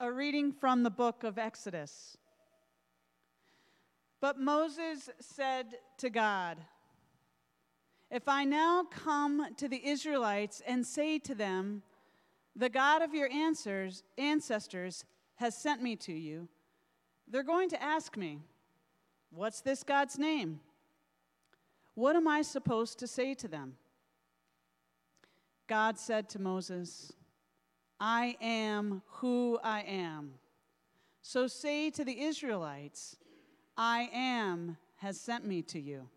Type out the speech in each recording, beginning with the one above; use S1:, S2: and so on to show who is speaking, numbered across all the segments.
S1: A reading from the book of Exodus. But Moses said to God, If I now come to the Israelites and say to them, The God of your answers, ancestors has sent me to you, they're going to ask me, What's this God's name? What am I supposed to say to them? God said to Moses, I am who I am. So say to the Israelites, I am has sent me to you.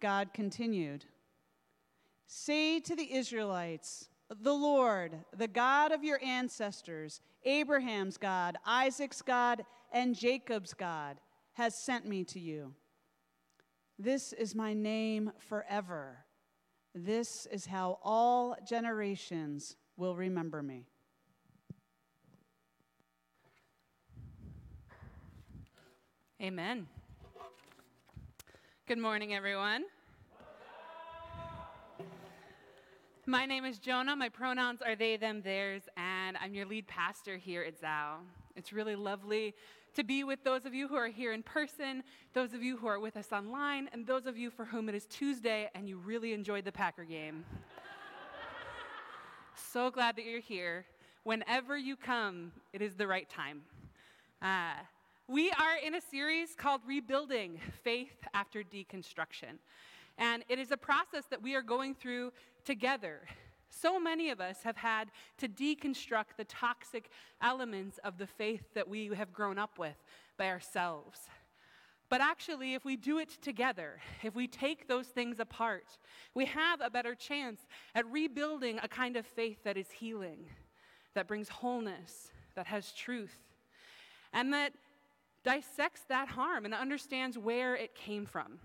S1: God continued, Say to the Israelites, the Lord, the God of your ancestors, Abraham's God, Isaac's God, and Jacob's God, has sent me to you. This is my name forever. This is how all generations will remember me.
S2: Amen. Good morning, everyone. My name is Jonah. My pronouns are they, them, theirs, and I'm your lead pastor here at Zao. It's really lovely to be with those of you who are here in person, those of you who are with us online, and those of you for whom it is Tuesday and you really enjoyed the Packer game. So glad that you're here. Whenever you come, it is the right time. Uh, we are in a series called Rebuilding Faith After Deconstruction. And it is a process that we are going through together. So many of us have had to deconstruct the toxic elements of the faith that we have grown up with by ourselves. But actually, if we do it together, if we take those things apart, we have a better chance at rebuilding a kind of faith that is healing, that brings wholeness, that has truth, and that dissects that harm and understands where it came from.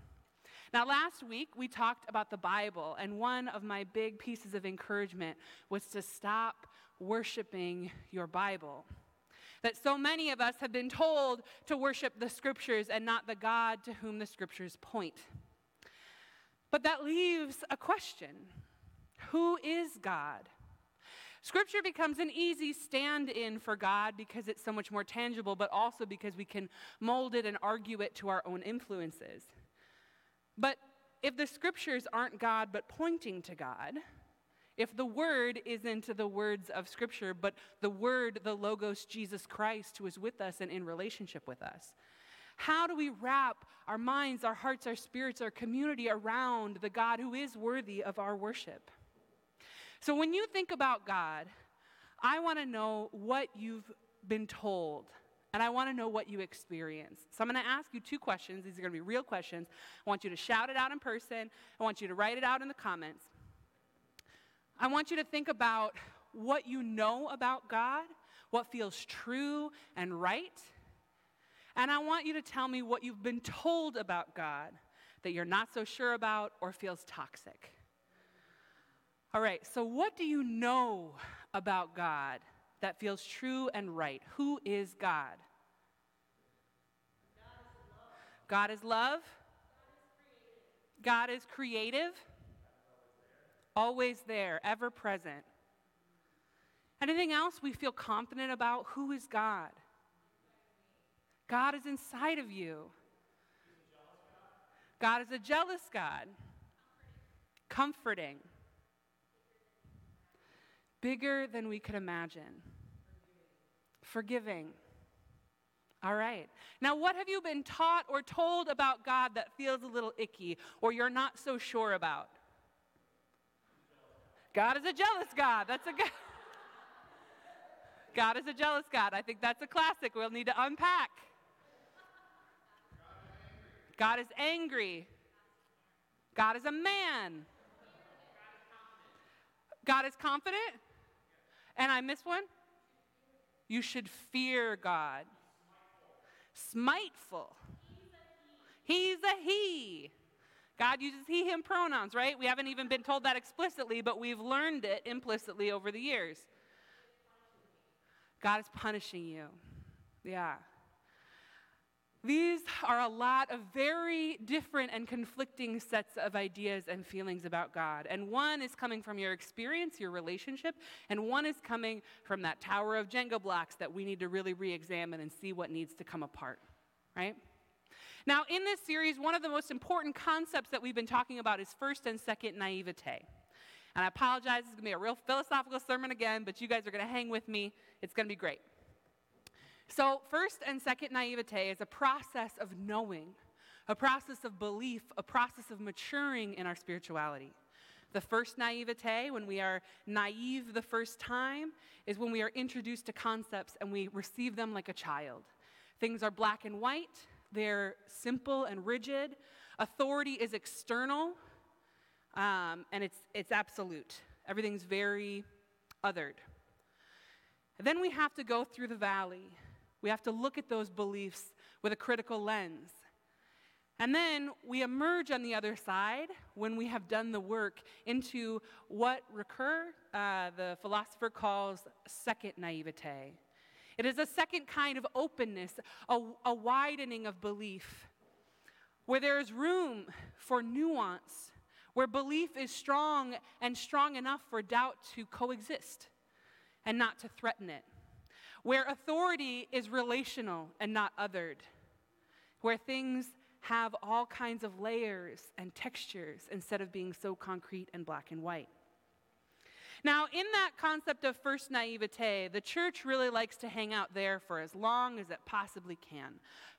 S2: Now, last week we talked about the Bible, and one of my big pieces of encouragement was to stop worshiping your Bible. That so many of us have been told to worship the scriptures and not the God to whom the scriptures point. But that leaves a question Who is God? Scripture becomes an easy stand in for God because it's so much more tangible, but also because we can mold it and argue it to our own influences. But if the scriptures aren't God but pointing to God, if the word isn't the words of scripture, but the word, the Logos, Jesus Christ, who is with us and in relationship with us, how do we wrap our minds, our hearts, our spirits, our community around the God who is worthy of our worship? So when you think about God, I want to know what you've been told and I want to know what you experience. So I'm going to ask you two questions. These are going to be real questions. I want you to shout it out in person, I want you to write it out in the comments. I want you to think about what you know about God, what feels true and right. And I want you to tell me what you've been told about God that you're not so sure about or feels toxic. All right, so what do you know about God that feels true and right. Who is God? God is love. God is creative. Always there, ever present. Anything else we feel confident about? Who is God? God is inside of you. God is a jealous God. Comforting bigger than we could imagine. Forgiving. All right. Now, what have you been taught or told about God that feels a little icky or you're not so sure about? God is a jealous God. That's a good. God is a jealous God. I think that's a classic we'll need to unpack. God is angry. God is a man. God is confident. And I missed one? You should fear God. Smiteful. He's a he. God uses he, him pronouns, right? We haven't even been told that explicitly, but we've learned it implicitly over the years. God is punishing you. Yeah. These are a lot of very different and conflicting sets of ideas and feelings about God. And one is coming from your experience, your relationship, and one is coming from that tower of Jenga blocks that we need to really re examine and see what needs to come apart, right? Now, in this series, one of the most important concepts that we've been talking about is first and second naivete. And I apologize, it's gonna be a real philosophical sermon again, but you guys are gonna hang with me. It's gonna be great. So, first and second naivete is a process of knowing, a process of belief, a process of maturing in our spirituality. The first naivete, when we are naive the first time, is when we are introduced to concepts and we receive them like a child. Things are black and white, they're simple and rigid. Authority is external, um, and it's, it's absolute. Everything's very othered. then we have to go through the valley we have to look at those beliefs with a critical lens. And then we emerge on the other side when we have done the work into what Ricoeur, uh, the philosopher, calls second naivete. It is a second kind of openness, a, a widening of belief, where there is room for nuance, where belief is strong and strong enough for doubt to coexist and not to threaten it where authority is relational and not othered, where things have all kinds of layers and textures instead of being so concrete and black and white. Now, in that concept of first naivete, the church really likes to hang out there for as long as it possibly can.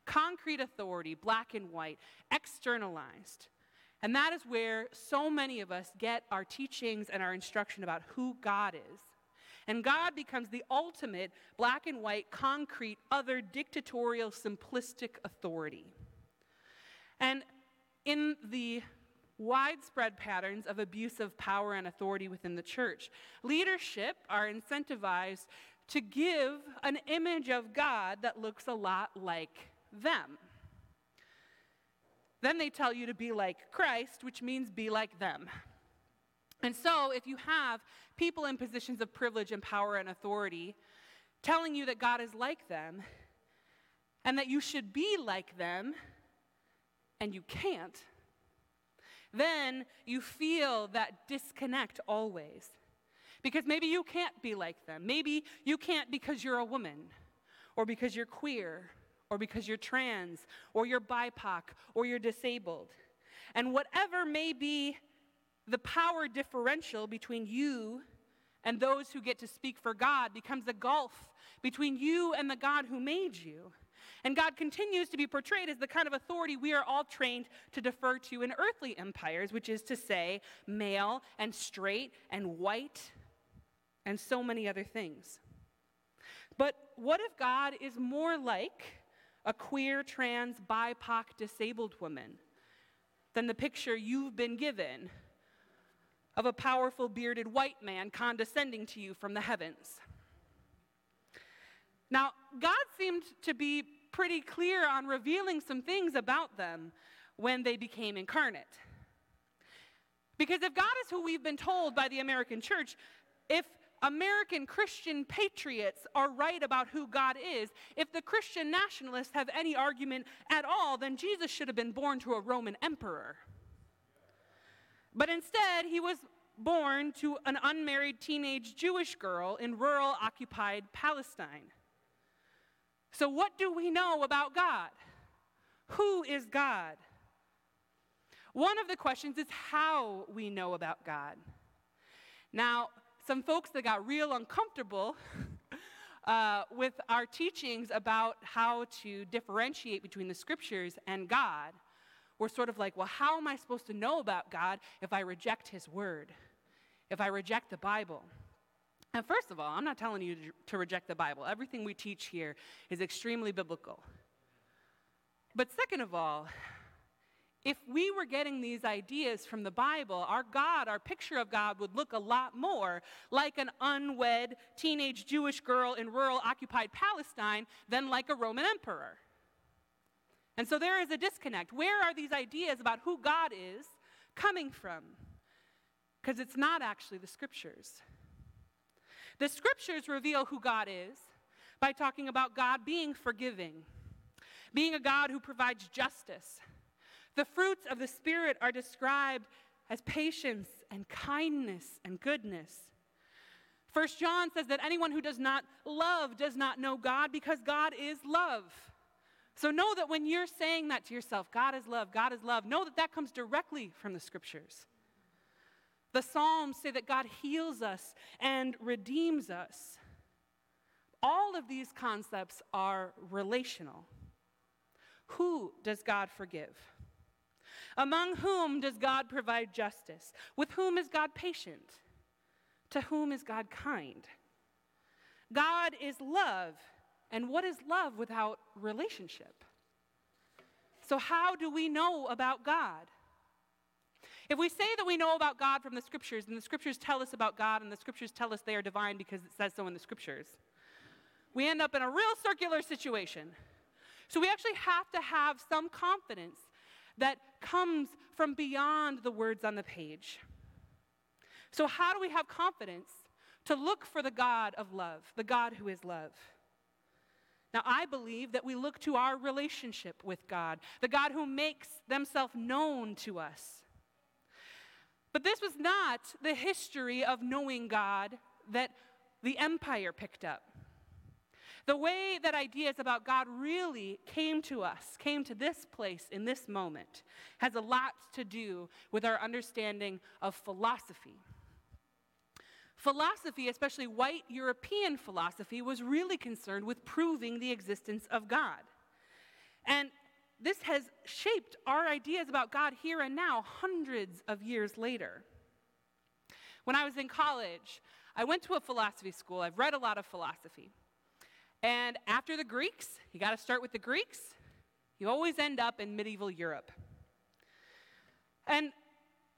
S2: Concrete authority, black and white, externalized. And that is where so many of us get our teachings and our instruction about who God is and God becomes the ultimate black and white, concrete, other dictatorial, simplistic authority. And in the widespread patterns of abuse of power and authority within the church, leadership are incentivized to give an image of God that looks a lot like them. Then they tell you to be like Christ, which means be like them. And so, if you have people in positions of privilege and power and authority telling you that God is like them and that you should be like them, and you can't, then you feel that disconnect always. Because maybe you can't be like them. Maybe you can't because you're a woman, or because you're queer, or because you're trans, or you're BIPOC, or you're disabled. And whatever may be the power differential between you and those who get to speak for God becomes a gulf between you and the God who made you. And God continues to be portrayed as the kind of authority we are all trained to defer to in earthly empires, which is to say, male and straight and white and so many other things. But what if God is more like a queer, trans, BIPOC, disabled woman than the picture you've been given of a powerful bearded white man condescending to you from the heavens. Now, God seemed to be pretty clear on revealing some things about them when they became incarnate. Because if God is who we've been told by the American church, if American Christian patriots are right about who God is, if the Christian nationalists have any argument at all, then Jesus should have been born to a Roman emperor. But instead, he was born to an unmarried teenage Jewish girl in rural occupied Palestine. So, what do we know about God? Who is God? One of the questions is how we know about God. Now, some folks that got real uncomfortable uh, with our teachings about how to differentiate between the scriptures and God we're sort of like, well, how am I supposed to know about God if I reject His Word, if I reject the Bible? And first of all, I'm not telling you to reject the Bible. Everything we teach here is extremely biblical. But second of all, if we were getting these ideas from the Bible, our God, our picture of God, would look a lot more like an unwed teenage Jewish girl in rural occupied Palestine than like a Roman emperor. And so there is a disconnect. Where are these ideas about who God is coming from? Because it's not actually the scriptures. The scriptures reveal who God is by talking about God being forgiving being a God who provides justice. The fruits of the Spirit are described as patience and kindness and goodness. First John says that anyone who does not love does not know God because God is love. So know that when you're saying that to yourself, God is love, God is love, know that that comes directly from the scriptures. The Psalms say that God heals us and redeems us. All of these concepts are relational. Who does God forgive? Among whom does God provide justice? With whom is God patient? To whom is God kind? God is love. And what is love without relationship? So, how do we know about God? If we say that we know about God from the scriptures, and the scriptures tell us about God, and the scriptures tell us they are divine because it says so in the scriptures, we end up in a real circular situation. So, we actually have to have some confidence that comes from beyond the words on the page. So, how do we have confidence to look for the God of love, the God who is love? Now, I believe that we look to our relationship with God, the God who makes themselves known to us. But this was not the history of knowing God that the empire picked up. The way that ideas about God really came to us, came to this place in this moment, has a lot to do with our understanding of philosophy. Philosophy, especially white European philosophy, was really concerned with proving the existence of God. And this has shaped our ideas about God here and now, hundreds of years later. When I was in college, I went to a philosophy school. I've read a lot of philosophy. And after the Greeks, you got to start with the Greeks, you always end up in medieval Europe. And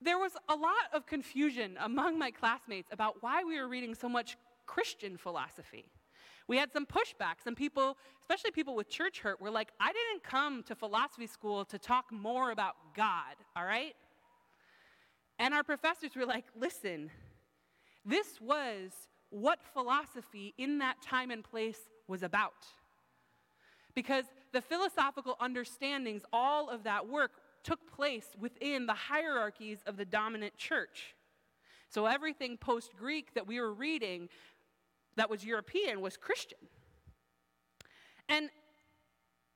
S2: there was a lot of confusion among my classmates about why we were reading so much Christian philosophy. We had some pushback. Some people, especially people with church hurt, were like, I didn't come to philosophy school to talk more about God, all right? And our professors were like, listen, this was what philosophy in that time and place was about. Because the philosophical understandings, all of that work took place within the hierarchies of the dominant church. So everything post Greek that we were reading that was European was Christian. And,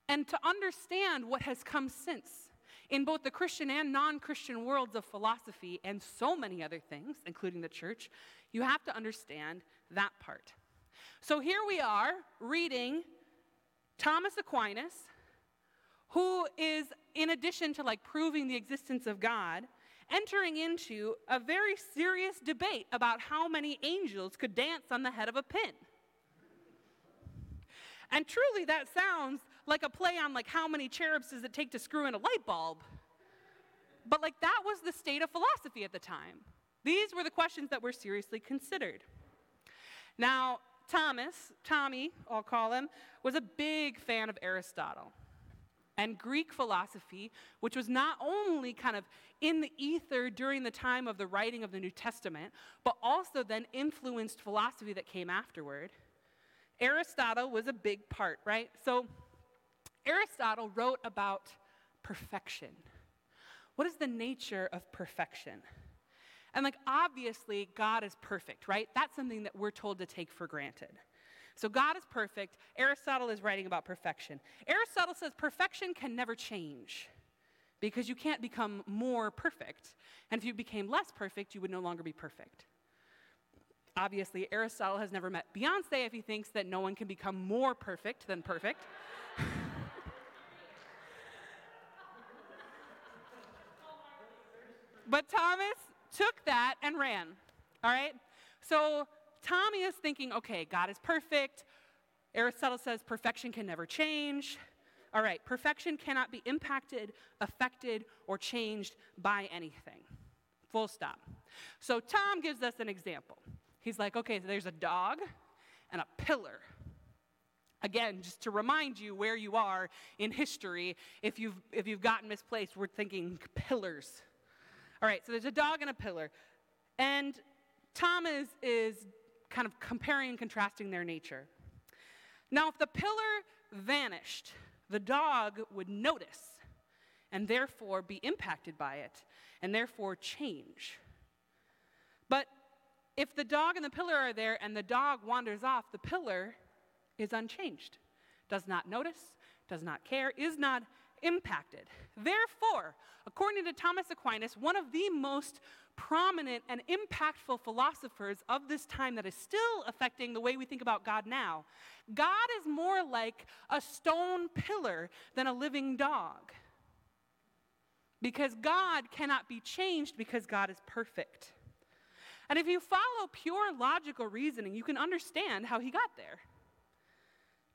S2: and to understand what has come since in both the Christian and non Christian worlds of philosophy and so many other things, including the church, you have to understand that part. So here we are reading Thomas Aquinas, who is, in addition to like proving the existence of God, entering into a very serious debate about how many angels could dance on the head of a pin. And truly, that sounds like a play on like how many cherubs does it take to screw in a light bulb? But like that was the state of philosophy at the time. These were the questions that were seriously considered. Now, Thomas, Tommy, I'll call him, was a big fan of Aristotle and Greek philosophy, which was not only kind of in the ether during the time of the writing of the New Testament, but also then influenced philosophy that came afterward. Aristotle was a big part, right? So, Aristotle wrote about perfection. What is the nature of perfection? And like obviously God is perfect, right? That's something that we're told to take for granted. So God is perfect. Aristotle is writing about perfection. Aristotle says perfection can never change because you can't become more perfect. And if you became less perfect, you would no longer be perfect. Obviously, Aristotle has never met Beyonce if he thinks that no one can become more perfect than perfect. but Thomas took that and ran. All right? So Tommy is thinking, okay, God is perfect. Aristotle says perfection can never change. All right, perfection cannot be impacted, affected, or changed by anything. Full stop. So Tom gives us an example. He's like, okay, so there's a dog and a pillar. Again, just to remind you where you are in history, if you've, if you've gotten misplaced, we're thinking pillars. All right, so there's a dog and a pillar. And Tom is, is kind of comparing and contrasting their nature. Now, if the pillar vanished, the dog would notice and therefore be impacted by it and therefore change. But if the dog and the pillar are there and the dog wanders off, the pillar is unchanged, does not notice, does not care, is not impacted. Therefore, according to Thomas Aquinas, one of the most prominent and impactful philosophers of this time that is still affecting the way we think about God now, God is more like a stone pillar than a living dog. Because God cannot be changed because God is perfect. And if you follow pure logical reasoning, you can understand how he got there.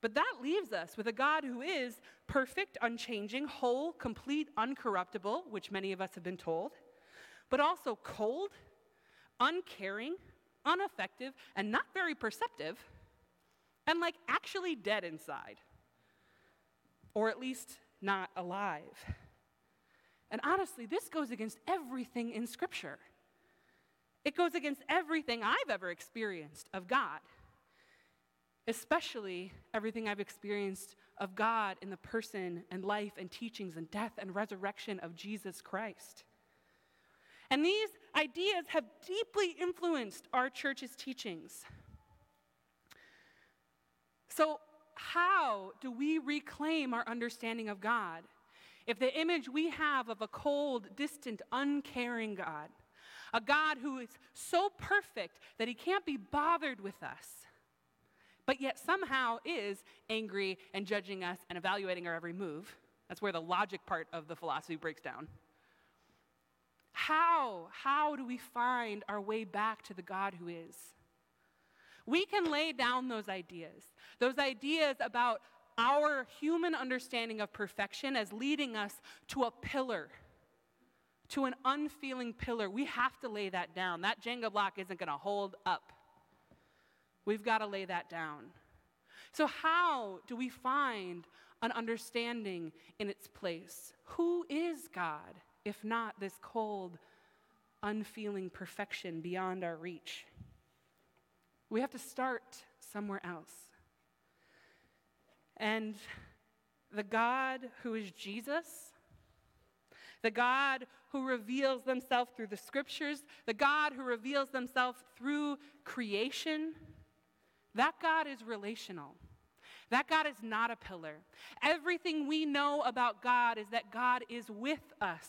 S2: But that leaves us with a God who is perfect, unchanging, whole, complete, uncorruptible, which many of us have been told, but also cold, uncaring, ineffective, and not very perceptive, and like actually dead inside, or at least not alive. And honestly, this goes against everything in Scripture. It goes against everything I've ever experienced of God, especially everything I've experienced of God in the person and life and teachings and death and resurrection of Jesus Christ. And these ideas have deeply influenced our church's teachings. So, how do we reclaim our understanding of God? If the image we have of a cold, distant, uncaring God a God who is so perfect that he can't be bothered with us, but yet somehow is angry and judging us and evaluating our every move. That's where the logic part of the philosophy breaks down. How, how do we find our way back to the God who is? We can lay down those ideas, those ideas about our human understanding of perfection as leading us to a pillar to an unfeeling pillar, we have to lay that down. That Jenga block isn't going to hold up. We've got to lay that down. So, how do we find an understanding in its place? Who is God, if not this cold, unfeeling perfection beyond our reach? We have to start somewhere else. And the God who is Jesus, the God who reveals themselves through the scriptures, the God who reveals themselves through creation, that God is relational. That God is not a pillar. Everything we know about God is that God is with us.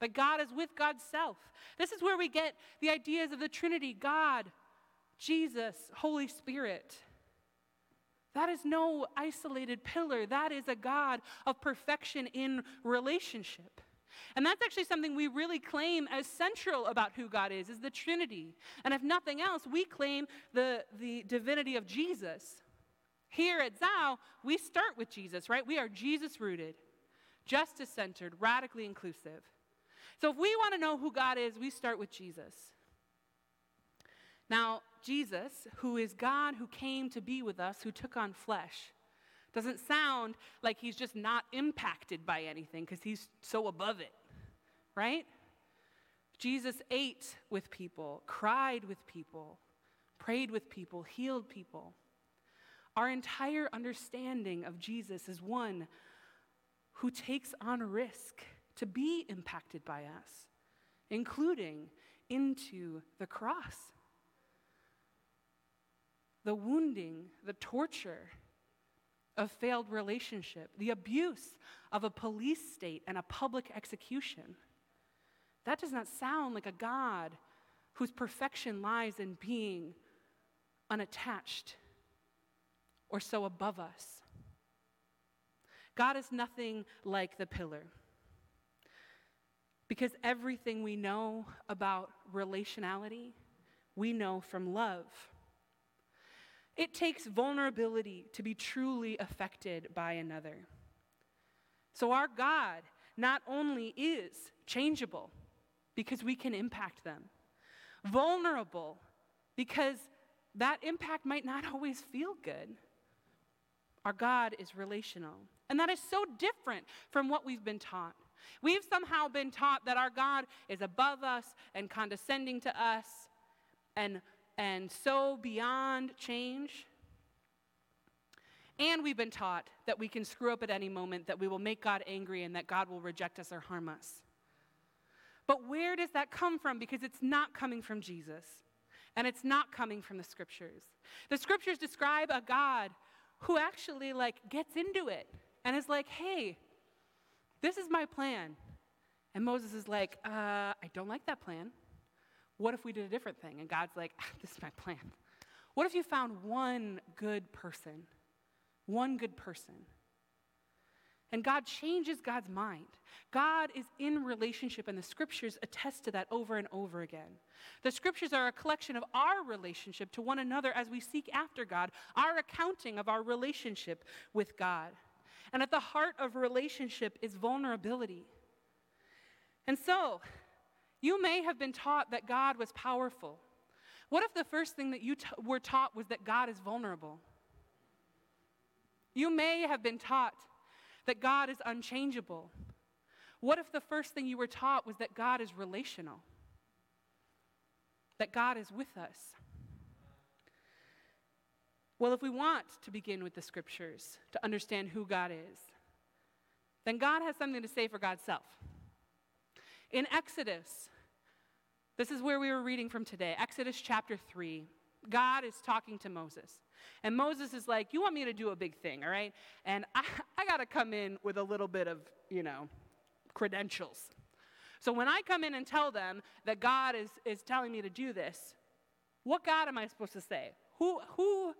S2: But God is with God's self. This is where we get the ideas of the Trinity God, Jesus, Holy Spirit. That is no isolated pillar. That is a God of perfection in relationship. And that's actually something we really claim as central about who God is, is the Trinity. And if nothing else, we claim the, the divinity of Jesus. Here at Zao, we start with Jesus, right? We are Jesus rooted, justice centered, radically inclusive. So if we want to know who God is, we start with Jesus. Now, Jesus, who is God who came to be with us, who took on flesh, doesn't sound like he's just not impacted by anything because he's so above it, right? Jesus ate with people, cried with people, prayed with people, healed people. Our entire understanding of Jesus is one who takes on risk to be impacted by us, including into the cross. The wounding, the torture, of failed relationship, the abuse of a police state and a public execution. That does not sound like a God whose perfection lies in being unattached or so above us. God is nothing like the pillar. Because everything we know about relationality, we know from love. It takes vulnerability to be truly affected by another. So, our God not only is changeable because we can impact them, vulnerable because that impact might not always feel good. Our God is relational. And that is so different from what we've been taught. We've somehow been taught that our God is above us and condescending to us and and so beyond change. And we've been taught that we can screw up at any moment, that we will make God angry, and that God will reject us or harm us. But where does that come from? Because it's not coming from Jesus, and it's not coming from the scriptures. The scriptures describe a God who actually like gets into it and is like, "Hey, this is my plan." And Moses is like, uh, "I don't like that plan. What if we did a different thing?" And God's like, "This is my plan. What if you found one good person? One good person." And God changes God's mind. God is in relationship, and the scriptures attest to that over and over again. The scriptures are a collection of our relationship to one another as we seek after God, our accounting of our relationship with God. And at the heart of relationship is vulnerability. And so, you may have been taught that God was powerful. What if the first thing that you t- were taught was that God is vulnerable? You may have been taught that God is unchangeable? What if the first thing you were taught was that God is relational? That God is with us? Well, if we want to begin with the scriptures to understand who God is, then God has something to say for God's self. In Exodus, this is where we were reading from today, Exodus chapter 3. God is talking to Moses. And Moses is like, You want me to do a big thing, all right? And I, I got to come in with a little bit of, you know, credentials. So when I come in and tell them that God is, is telling me to do this, what God am I supposed to say? Who, who,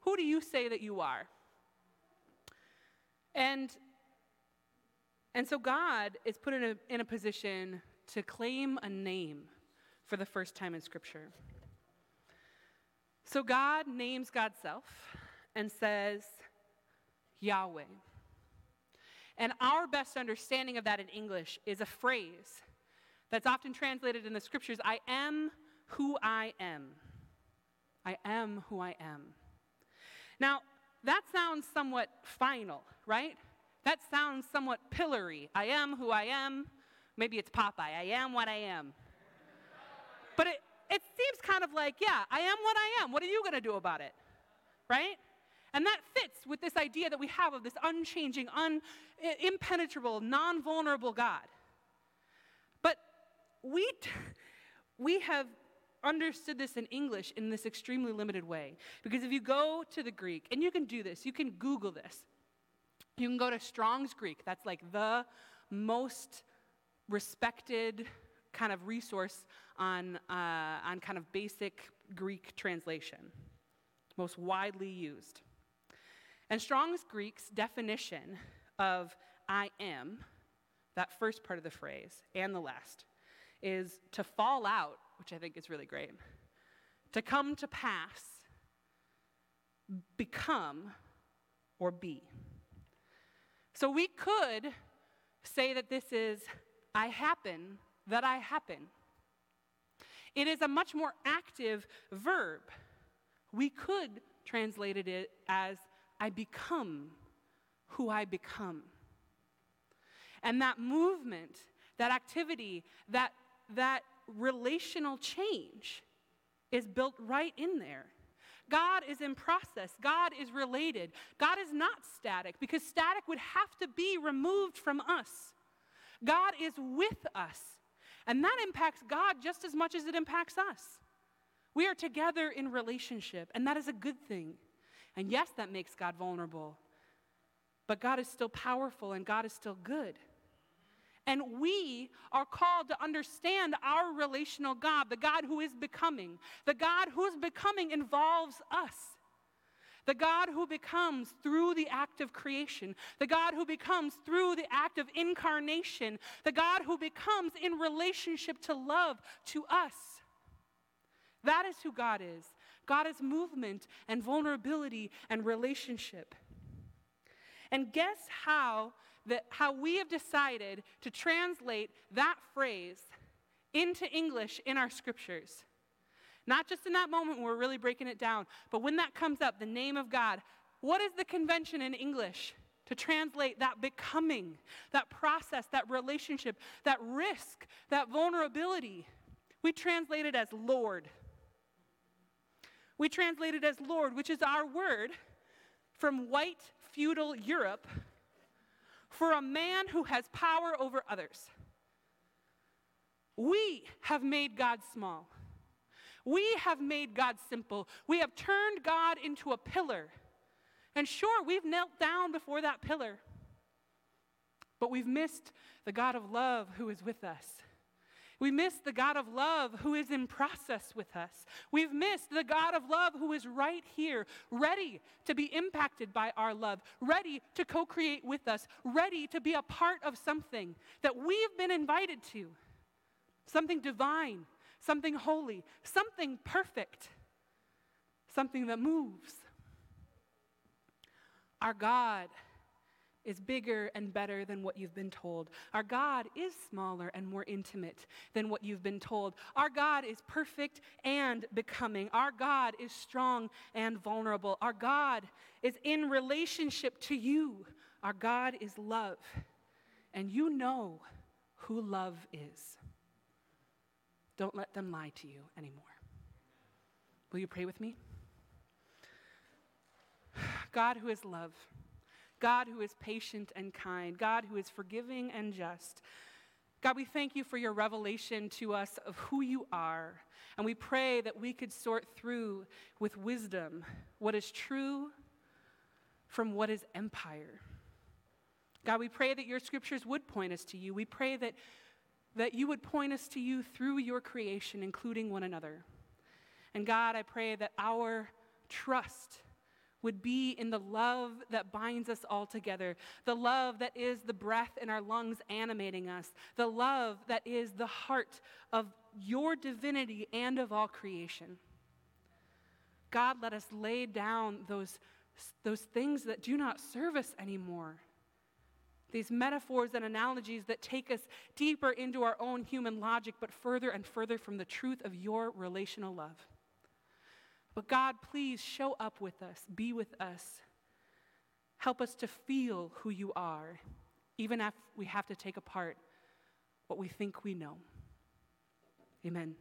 S2: who do you say that you are? And, and so God is put in a, in a position to claim a name for the first time in Scripture. So God names God's self and says, Yahweh. And our best understanding of that in English is a phrase that's often translated in the scriptures I am who I am. I am who I am. Now, that sounds somewhat final, right? That sounds somewhat pillory. I am who I am. Maybe it's Popeye. I am what I am. But it, it seems kind of like, yeah, I am what I am. What are you going to do about it? Right? And that fits with this idea that we have of this unchanging, un, impenetrable, non vulnerable God. But we, we have understood this in English in this extremely limited way. Because if you go to the Greek, and you can do this, you can Google this. You can go to Strong's Greek, that's like the most respected kind of resource on, uh, on kind of basic Greek translation, most widely used. And Strong's Greek's definition of I am, that first part of the phrase, and the last, is to fall out, which I think is really great, to come to pass, become, or be. So we could say that this is I happen that I happen. It is a much more active verb. We could translate it as I become who I become. And that movement, that activity, that, that relational change is built right in there. God is in process. God is related. God is not static because static would have to be removed from us. God is with us. And that impacts God just as much as it impacts us. We are together in relationship, and that is a good thing. And yes, that makes God vulnerable. But God is still powerful and God is still good. And we are called to understand our relational God, the God who is becoming. The God who is becoming involves us. The God who becomes through the act of creation, the God who becomes through the act of incarnation, the God who becomes in relationship to love to us. That is who God is. God is movement and vulnerability and relationship. And guess how that how we have decided to translate that phrase into English in our scriptures. Not just in that moment when we're really breaking it down, but when that comes up, the name of God. What is the convention in English to translate that becoming, that process, that relationship, that risk, that vulnerability? We translate it as Lord. We translate it as Lord, which is our word from white feudal Europe for a man who has power over others. We have made God small. We have made God simple. We have turned God into a pillar. And sure, we've knelt down before that pillar. But we've missed the God of love who is with us. We miss the God of love who is in process with us. We've missed the God of love who is right here, ready to be impacted by our love, ready to co create with us, ready to be a part of something that we've been invited to something divine, something holy, something perfect, something that moves. Our God is bigger and better than what you've been told. Our God is smaller and more intimate than what you've been told. Our God is perfect and becoming. Our God is strong and vulnerable. Our God is in relationship to you. Our God is love. And you know who love is. Don't let them lie to you anymore. Will you pray with me? God, who is love, God, who is patient and kind, God, who is forgiving and just. God, we thank you for your revelation to us of who you are. And we pray that we could sort through with wisdom what is true from what is empire. God, we pray that your scriptures would point us to you. We pray that that you would point us to you through your creation, including one another. And God, I pray that our trust would be in the love that binds us all together, the love that is the breath in our lungs animating us, the love that is the heart of your divinity and of all creation. God, let us lay down those, those things that do not serve us anymore these metaphors and analogies that take us deeper into our own human logic, but further and further from the truth of your relational love. But God, please show up with us, be with us. Help us to feel who you are, even if we have to take apart what we think we know. Amen.